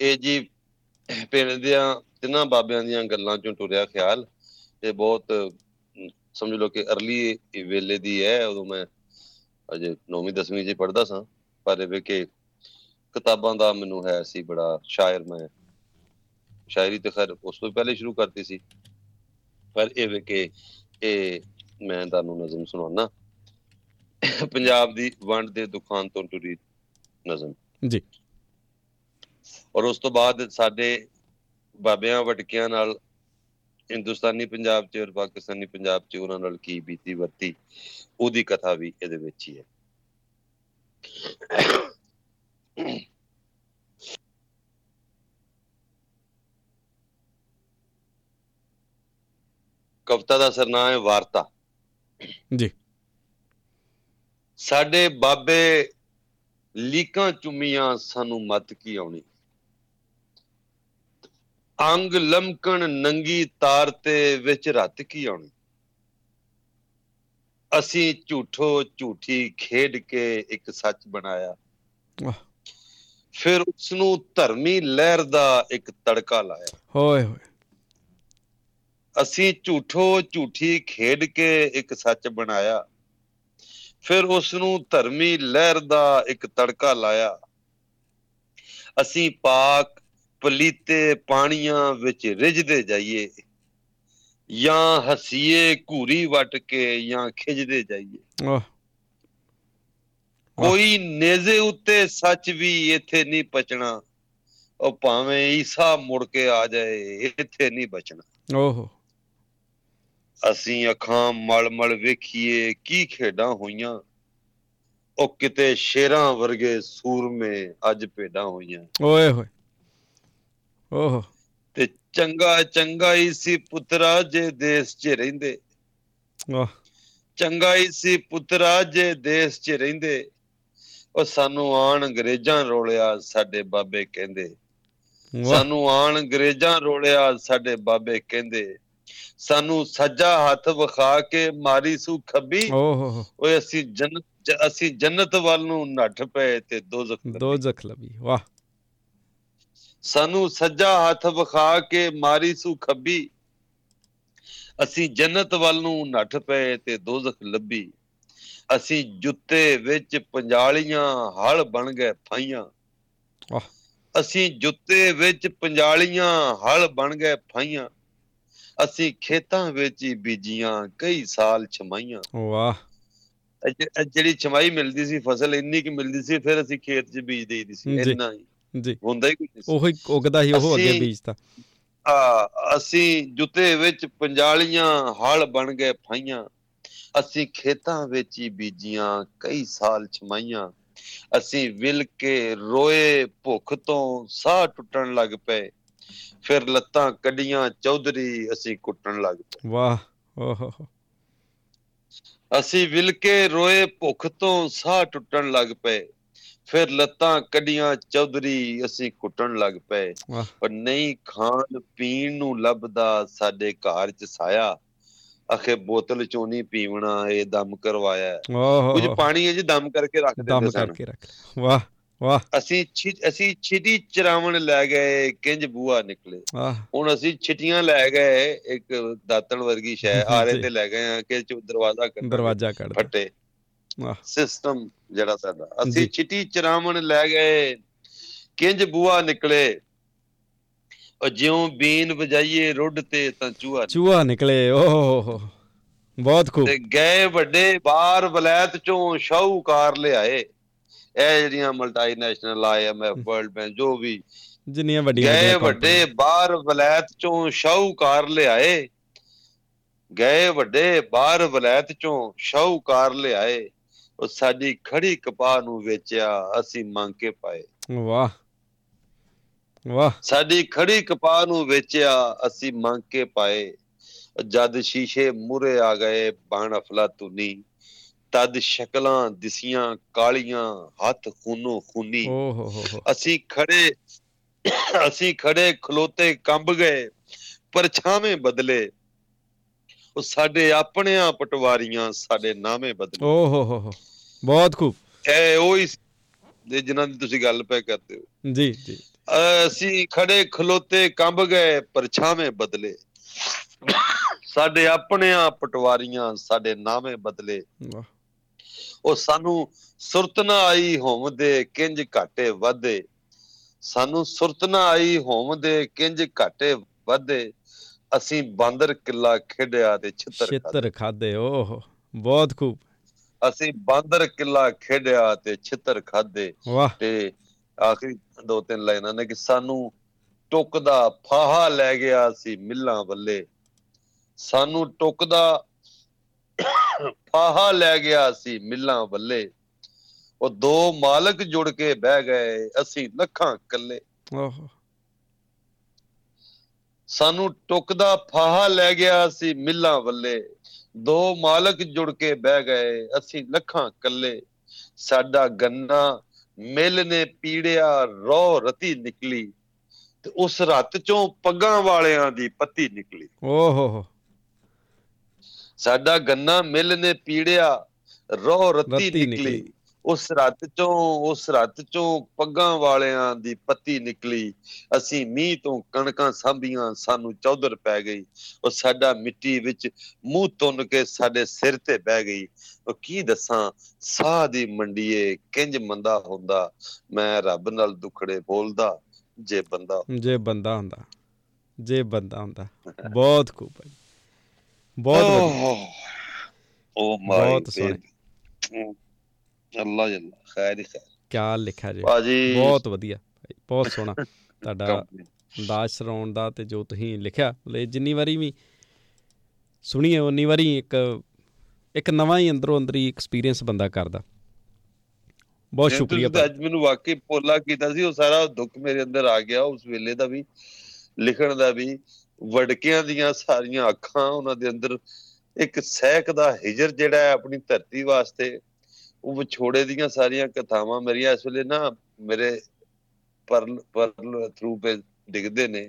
ਇਹ ਜੀ ਪਿੰਡ ਦੀਆਂ ਤਿੰਨਾਂ ਬਾਬਿਆਂ ਦੀਆਂ ਗੱਲਾਂ ਚੋਂ ਟੁਰਿਆ ਖਿਆਲ ਤੇ ਬਹੁਤ ਅਮ, ਸਮਝ ਲਓ ਕਿ ਅਰਲੀ ਵੇਲੇ ਦੀ ਹੈ ਉਦੋਂ ਮੈਂ ਅਜੇ 9ਵੀਂ 10ਵੀਂ ਜੀ ਪੜ੍ਹਦਾ ਸਾਂ ਪਰ ਇਹ ਵੀ ਕਿ ਕਿਤਾਬਾਂ ਦਾ ਮੈਨੂੰ ਹੈ ਸੀ ਬੜਾ ਸ਼ਾਇਰ ਮੈਂ। ਸ਼ਾਇਰੀ ਤੇ ਖੈਰ ਉਸ ਤੋਂ ਪਹਿਲੇ ਸ਼ੁਰੂ ਕਰਤੀ ਸੀ। ਪਰ ਇਹ ਵੀ ਕਿ ਇਹ ਮੈਂ ਤੁਹਾਨੂੰ ਨਜ਼ਮ ਸੁਣਾਉਣਾ ਪੰਜਾਬ ਦੀ ਵੰਡ ਦੇ ਦੁਖਾਂ ਤੋਂ ਟੁਰੀ ਨਜ਼ਮ। ਜੀ। ਔਰ ਉਸ ਤੋਂ ਬਾਅਦ ਸਾਡੇ ਬਾਬਿਆਂ ਵਟਕਿਆਂ ਨਾਲ ਹਿੰਦੁਸਤਾਨੀ ਪੰਜਾਬ 'ਚ ਔਰ ਪਾਕਿਸਤਾਨੀ ਪੰਜਾਬ 'ਚ ਉਹਨਾਂ ਨਾਲ ਕੀ ਬੀਤੀ ਵਰਤੀ ਉਹਦੀ ਕਥਾ ਵੀ ਇਹਦੇ ਵਿੱਚ ਹੀ ਹੈ। ਕਵਿਤਾ ਦਾ ਸਰਨਾਮ ਹੈ ਵਾਰਤਾ। ਜੀ। ਸਾਡੇ ਬਾਬੇ ਲੀਕਾਂ ਚੁੰਮੀਆਂ ਸਾਨੂੰ ਮਤ ਕੀ ਆਉਣੀ? ਅੰਗ ਲਮਕਣ ਨੰਗੀ ਤਾਰ ਤੇ ਵਿੱਚ ਰੱਤ ਕੀ ਆਉਣੀ? ਅਸੀਂ ਝੂਠੋ ਝੂਠੀ ਖੇਡ ਕੇ ਇੱਕ ਸੱਚ ਬਣਾਇਆ। ਫਿਰ ਉਸ ਨੂੰ ਧਰਮੀ ਲਹਿਰ ਦਾ ਇੱਕ ਤੜਕਾ ਲਾਇਆ। ਹੋਏ ਹੋਏ। ਅਸੀਂ ਝੂਠੋ ਝੂਠੀ ਖੇਡ ਕੇ ਇੱਕ ਸੱਚ ਬਣਾਇਆ। ਫਿਰ ਉਸ ਨੂੰ ਧਰਮੀ ਲਹਿਰ ਦਾ ਇੱਕ ਤੜਕਾ ਲਾਇਆ। ਅਸੀਂ ਪਾਕ ਪਲੀਤੇ ਪਾਣੀਆਂ ਵਿੱਚ ਰਿਝਦੇ ਜਾਈਏ ਜਾਂ ਹਸੀਏ ਘੂਰੀ ਵਟ ਕੇ ਜਾਂ ਖਿਜਦੇ ਜਾਈਏ। ਕੋਈ ਨੇਜ਼ੇ ਉੱਤੇ ਸੱਚ ਵੀ ਇੱਥੇ ਨਹੀਂ ਪਚਣਾ ਉਹ ਭਾਵੇਂ ਈਸਾ ਮੁੜ ਕੇ ਆ ਜਾਏ ਇੱਥੇ ਨਹੀਂ ਬਚਣਾ। ਓਹੋ। ਅਸੀਂ ਅੱਖਾਂ ਮਲ-ਮਲ ਵੇਖੀਏ ਕੀ ਖੇਡਾਂ ਹੋਈਆਂ। ਉਹ ਕਿਤੇ ਸ਼ੇਰਾਂ ਵਰਗੇ ਸੂਰਮੇ ਅੱਜ ਭੇਡਾਂ ਹੋਈਆਂ। ਓਏ ਹੋਏ। ਓਹੋ। ਤੇ ਚੰਗਾ ਚੰਗਾ ਹੀ ਸੀ ਪੁੱਤਰਾ ਜੇ ਦੇਸ਼ 'ਚ ਰਹਿੰਦੇ। ਵਾਹ। ਚੰਗਾ ਹੀ ਸੀ ਪੁੱਤਰਾ ਜੇ ਦੇਸ਼ 'ਚ ਰਹਿੰਦੇ। ਉਹ ਸਾਨੂੰ ਆਣ ਅੰਗਰੇਜ਼ਾਂ ਰੋਲਿਆ ਸਾਡੇ ਬਾਬੇ ਕਹਿੰਦੇ। ਸਾਨੂੰ ਆਣ ਅੰਗਰੇਜ਼ਾਂ ਰੋਲਿਆ ਸਾਡੇ ਬਾਬੇ ਕਹਿੰਦੇ। ਸਾਨੂੰ ਸੱਜਾ ਹੱਥ ਵਿਖਾ ਕੇ ਮਾਰੀ ਸੂ ਖੱਬੀ। ਓਏ ਅਸੀਂ ਜੰਨਤ ਅਸੀਂ ਜੰਨਤ ਵੱਲ ਨੂੰ ਨੱਠ ਪਏ ਤੇ ਦੋਜ਼ਖ ਲੱਭੀ। ਦੋ ਜ਼ਖਲਬੀ ਵਾਹ। ਸਾਨੂੰ ਸੱਜਾ ਹੱਥ ਵਿਖਾ ਕੇ ਮਾਰੀ ਸੂ ਖੱਬੀ। ਅਸੀਂ ਜੰਨਤ ਵੱਲ ਨੂੰ ਨੱਠ ਪਏ ਤੇ ਦੋਜ਼ਖ ਲੱਭੀ। ਅਸੀਂ ਜੁੱਤੇ ਵਿੱਚ ਪੰਜਾਲੀਆਂ ਹਲ ਬਣ ਗਏ ਫਾਈਆਂ। ਅਸੀਂ ਜੁੱਤੇ ਵਿੱਚ ਪੰਜਾਲੀਆਂ ਹਲ ਬਣ ਗਏ ਫਾਈਆਂ। ਅਸੀਂ ਖੇਤਾਂ ਵਿੱਚ ਹੀ ਬੀਜੀਆਂ ਕਈ ਸਾਲ ਛਮਾਈਆਂ। ਵਾਹ। ਜਿਹੜੀ ਛਮਾਈ ਮਿਲਦੀ ਸੀ ਫਸਲ ਇੰਨੀ ਕਿ ਮਿਲਦੀ ਸੀ ਫਿਰ ਅਸੀਂ ਖੇਤ 'ਚ ਬੀਜ ਦੇਈਦੀ ਸੀ। ਇੰਨਾ ਹੀ। ਜੀ। ਹੁੰਦਾ ਹੀ ਕੁਝ ਨਹੀਂ ਉਹੀ ਉਗਦਾ ਹੀ ਉਹ ਅੱਗੇ ਬੀਜਤਾ ਆ ਅਸੀਂ ਜੁੱਤੇ ਵਿੱਚ ਪੰਜਾਲੀਆਂ ਹਲ ਬਣ ਗਏ ਫਾਈਆਂ। ਅਸੀਂ ਖੇਤਾਂ ਵਿੱਚ ਹੀ ਬੀਜੀਆਂ ਕਈ ਸਾਲ ਛਮਾਈਆਂ। ਅਸੀਂ ਵਿਲ ਕੇ ਰੋਏ ਭੁੱਖ ਤੋਂ ਸਾਹ ਟੁੱਟਣ ਲੱਗ ਪਏ। ਫਿਰ ਲੱਤਾਂ ਕੱਢੀਆਂ ਚੌਧਰੀ ਅਸੀਂ ਕੁੱਟਣ ਲੱਗ ਪਏ। ਵਾਹ ਓਹੋ ਹੋ। ਅਸੀਂ ਵਿਲ ਕੇ ਰੋਏ ਭੁੱਖ ਤੋਂ ਸਾਹ ਟੁੱਟਣ ਲੱਗ ਪਏ। ਫਿਰ ਲੱਤਾਂ ਕੱਢੀਆਂ ਚੌਧਰੀ ਅਸੀਂ ਕੁੱਟਣ ਲੱਗ ਪਏ। ਪਰ ਨਹੀਂ ਖਾਣ ਪੀਣ ਨੂੰ ਲੱਭਦਾ ਸਾਡੇ ਘਰ ਚ ਸਾਇਆ। ਅਖੇ ਬੋਤਲ ਚੋਂ ਨਹੀਂ ਪੀਵਣਾ ਇਹ ਦਮ ਕਰਵਾਇਆ। ਕੁਝ। ਪਾਣੀ ਹੈ ਜੀ ਦਮ ਕਰਕੇ ਰੱਖ ਦਮ ਦਿੰਦੇ ਸਨ। ਕਰਕੇ ਰੱਖ ਵਾਹ ਵਾਹ। ਅਸੀਂ ਅਸੀਂ ਛਿਟੀ ਚਰਾਵਣ ਲੈ ਗਏ ਕਿੰਜ ਬੂਆ ਨਿਕਲੇ। ਹੁਣ ਅਸੀਂ ਛਿਟੀਆਂ ਲੈ ਗਏ ਇੱਕ ਦਾਤਣ ਵਰਗੀ ਸ਼ੈ ਆਰੇ। ਤੇ ਲੈ ਗਏ ਆ ਕਿ ਚੋ ਦਰਵਾਜ਼ਾ ਕੱਢ ਦਰਵਾਜ਼ਾ ਕੱਢ। ਫੱਟੇ। ਸਿਸਟਮ ਜਿਹੜਾ ਸਾਡਾ। ਅਸੀਂ ਚਿੱਟੀ ਚਰਾਵਣ ਲੈ ਗਏ ਕਿੰਜ ਬੂਆ ਨਿਕਲੇ। ਉਹ ਜਿਉਂ ਬੀਨ ਵਜਾਈਏ ਰੁੱਡ ਤੇ ਤਾਂ ਚੂਹਾ। ਚੂਹਾ ਨਿਕਲੇ ਓਹੋ। ਬਹੁਤ ਖੂਬ। ਤੇ ਗਏ ਵੱਡੇ ਬਾਹਰ ਵਲੈਤ ਚੋਂ ਸ਼ਾਹੂਕਾਰ ਲਿਆਏ। ਇਹ ਜਿਹੜੀਆਂ multinational IMF world bank ਜੋ ਵੀ। ਜਿੰਨੀਆਂ ਵੱਡੀਆਂ ਗਏ ਵੱਡੇ ਬਾਹਰ ਵਲੈਤ ਚੋਂ ਸ਼ਾਹੂਕਾਰ ਲਿਆਏ। ਗਏ ਵੱਡੇ ਬਾਹਰ ਵਲੈਤ ਚੋਂ ਸ਼ਾਹੂਕਾਰ ਲਿਆਏ। ਉਹ ਸਾਡੀ ਖੜੀ ਕਪਾਹ ਨੂੰ ਵੇਚਿਆ ਅਸੀਂ ਮੰਗ ਕੇ ਪਾਏ। ਵਾਹ ਵਾਹ। ਸਾਡੀ ਖੜੀ ਕਪਾਹ ਨੂੰ ਵੇਚਿਆ ਅਸੀਂ ਮੰਗ ਕੇ ਪਾਏ। ਜਦ ਸ਼ੀਸ਼ੇ ਮੂਰੇ ਆ ਗਏ ਬਣ ਅਫਲਾਤੂਨੀ ਤਦ ਸ਼ਕਲਾਂ ਦਿਸੀਆਂ ਕਾਲੀਆਂ ਹੱਥ ਖੂਨੋ ਖੂਨੀ। ਓਹੋ ਹੋ ਹੋ। ਅਸੀਂ ਖੜੇ ਅਸੀਂ ਖੜੇ ਖਲੋਤੇ ਕੰਬ ਗਏ ਪਰਛਾਵੇਂ ਬਦਲੇ। ਉਹ ਸਾਡੇ ਆਪਣਿਆਂ ਪਟਵਾਰੀਆਂ ਸਾਡੇ ਨਾਮੇ ਬਦਲੇ। ਓਹੋ ਹੋ ਹੋ ਬਹੁਤ ਖੂਬ। ਇਹ ਉਹ ਹੀ ਦੇ ਜਿਨ੍ਹਾਂ ਦੀ ਤੁਸੀਂ ਗੱਲ ਪੈ ਕਰਦੇ ਹੋ। ਜੀ ਜੀ। ਅਸੀਂ ਖੜੇ ਖਲੋਤੇ ਕੰਬ ਗਏ ਪਰਛਾਵੇਂ ਬਦਲੇ। ਸਾਡੇ ਆਪਣਿਆਂ ਪਟਵਾਰੀਆਂ ਸਾਡੇ ਨਾਵੇਂ ਬਦਲੇ। ਉਹ ਸਾਨੂੰ ਸੁਰਤ ਨਾ ਆਈ ਹੋਮ ਦੇ ਕਿੰਜ ਘਾਟੇ ਵਾਧੇ। ਸਾਨੂੰ ਸੁਰਤ ਨਾ ਆਈ ਹੋਮ ਦੇ ਕਿੰਜ ਘਾਟੇ ਵਾਧੇ। ਅਸੀਂ ਬਾਂਦਰ ਕਿੱਲਾ ਖੇਡਿਆ ਤੇ ਛਿੱਤਰ। ਛਿੱਤਰ ਖਾਦੇ ਓਹ ਬਹੁਤ ਖੂਬ। ਅਸੀਂ ਬਾਂਦਰ ਕਿੱਲਾ ਖੇਡਿਆ ਤੇ ਛਿੱਤਰ ਖਾਦੇ ਤੇ ਆਖਰੀ ਦੋ ਤਿੰਨ ਲਾਈਨਾਂ ਨੇ ਕਿ ਸਾਨੂੰ ਟੁੱਕਦਾ ਫਾਹਾ ਲੈ ਗਿਆ ਸੀ ਮਿੱਲਾਂ ਵੱਲੇ। ਸਾਨੂੰ ਟੁੱਕਦਾ ਫਾਹਾ ਲੈ ਗਿਆ ਸੀ ਮਿੱਲਾਂ ਵੱਲੇ। ਉਹ ਦੋ ਮਾਲਕ ਜੁੜ ਕੇ ਬਹਿ ਗਏ ਅਸੀਂ ਲੱਖਾਂ ਕੱਲੇ ਓਹ। ਸਾਨੂੰ ਟੁੱਕਦਾ ਫਾਹਾ ਲੈ ਗਿਆ ਸੀ ਮਿੱਲਾਂ ਵੱਲੇ। ਦੋ ਮਾਲਕ ਜੁੜ ਕੇ ਬਹਿ ਗਏ ਅਸੀਂ ਲੱਖਾਂ ਕੱਲੇ ਸਾਡਾ ਗੰਨਾ ਮਿਲ ਨੇ ਪੀੜਿਆ ਰੋ ਰਤੀ ਨਿਕਲੀ ਤੇ ਉਸ ਰਤ ਚੋਂ ਪੱਗਾਂ ਵਾਲਿਆਂ ਦੀ ਪੱਤੀ ਨਿਕਲੀ। ਓਹ ਸਾਡਾ ਗੰਨਾ ਮਿਲ ਨੇ ਪੀੜਿਆ ਰੋ ਰਤੀ ਨਿਕਲੀ। ਉਸ ਰਤ ਚੋਂ ਉਸ ਰਤ ਚੋਂ ਪੱਗਾਂ ਵਾਲਿਆਂ ਦੀ ਪੱਤੀ ਨਿਕਲੀ। ਅਸੀਂ ਮੀਂਹ ਤੋਂ ਕਣਕਾਂ ਸਾਂਭੀਆਂ ਸਾਨੂੰ ਚੌਧਰ ਪੈ ਗਈ। ਉਹ ਸਾਡਾ ਮਿੱਟੀ ਵਿੱਚ ਮੂੰਹ ਤੁੰਨ ਕੇ ਸਾਡੇ ਸਿਰ ਤੇ ਬਹਿ ਗਈ। ਉਹ ਕੀ ਦੱਸਾਂ ਸਾਹ ਦੀ ਮੰਡੀਏ ਕਿੰਜ ਮੰਦਾ ਹੁੰਦਾ। ਮੈਂ ਰੱਬ ਨਾਲ ਦੁਖੜੇ ਬੋਲਦਾ ਜੇ ਬੰਦਾ ਜੇ ਬੰਦਾ ਹੁੰਦਾ ਜੇ ਬੰਦਾ ਹੁੰਦਾ। ਬਹੁਤ ਖੂਬ ਹੈ ਬਹੁਤ ਵਧੀਆ। ਓ ਮਾਈ ਬਹੁਤ ਸੋਹਣੇ। ਅੱਲਾ ਜੱਲਾ ਖੈਰ ਹੀ ਖੈਰ। ਕਿਆ ਲਿਖਿਆ ਜੀ? ਬਾਜੀ ਬਹੁਤ ਵਧੀਆ। ਬਹੁਤ ਸੋਹਣਾ। ਤੁਹਾਡਾ ਅੰਦਾਜ਼ ਸੁਣਾਉਣ ਦਾ ਤੇ ਜੋ ਤੁਸੀਂ ਲਿਖਿਆ ਲੈ ਜਿੰਨੀ ਵਾਰੀ ਵੀ ਸੁਣੀਏ ਉਨੀ ਵਾਰੀ ਇੱਕ ਇੱਕ ਨਵਾਂ ਹੀ ਅੰਦਰੋਂ ਅੰਦਰੀ ਐਕਸਪੀਰੀਅੰਸ ਬੰਦਾ ਕਰਦਾ। ਬਹੁਤ ਸ਼ੁਕਰੀਆ ਅੱਜ ਮੈਨੂੰ ਵਾਕਈ ਪੋਲਾ ਕੀਤਾ ਸੀ ਉਹ ਸਾਰਾ ਦੁੱਖ ਮੇਰੇ ਅੰਦਰ ਆ ਗਿਆ ਉਸ ਵੇਲੇ ਦਾ ਵੀ ਲਿਖਣ ਦਾ ਵੀ ਵੜਕਿਆਂ ਦੀਆਂ ਸਾਰੀਆਂ ਅੱਖਾਂ ਉਹਨਾਂ ਦੇ ਅੰਦਰ ਇੱਕ ਸਹਿਕ ਦਾ ਹਿਜਰ ਜਿਹੜਾ ਹੈ ਆਪਣੀ ਧਰਤੀ ਵਾਸਤੇ ਉਹ ਵਿਛੋੜੇ ਦੀਆਂ ਸਾਰੀਆਂ ਕਥਾਵਾਂ ਮੇਰੀਆਂ ਇਸ ਵੇਲੇ ਨਾ ਮੇਰੇ ਪਰਲ ਪਰਲ ਥਰੂ ਪੇ ਡਿੱਗਦੇ ਨੇ।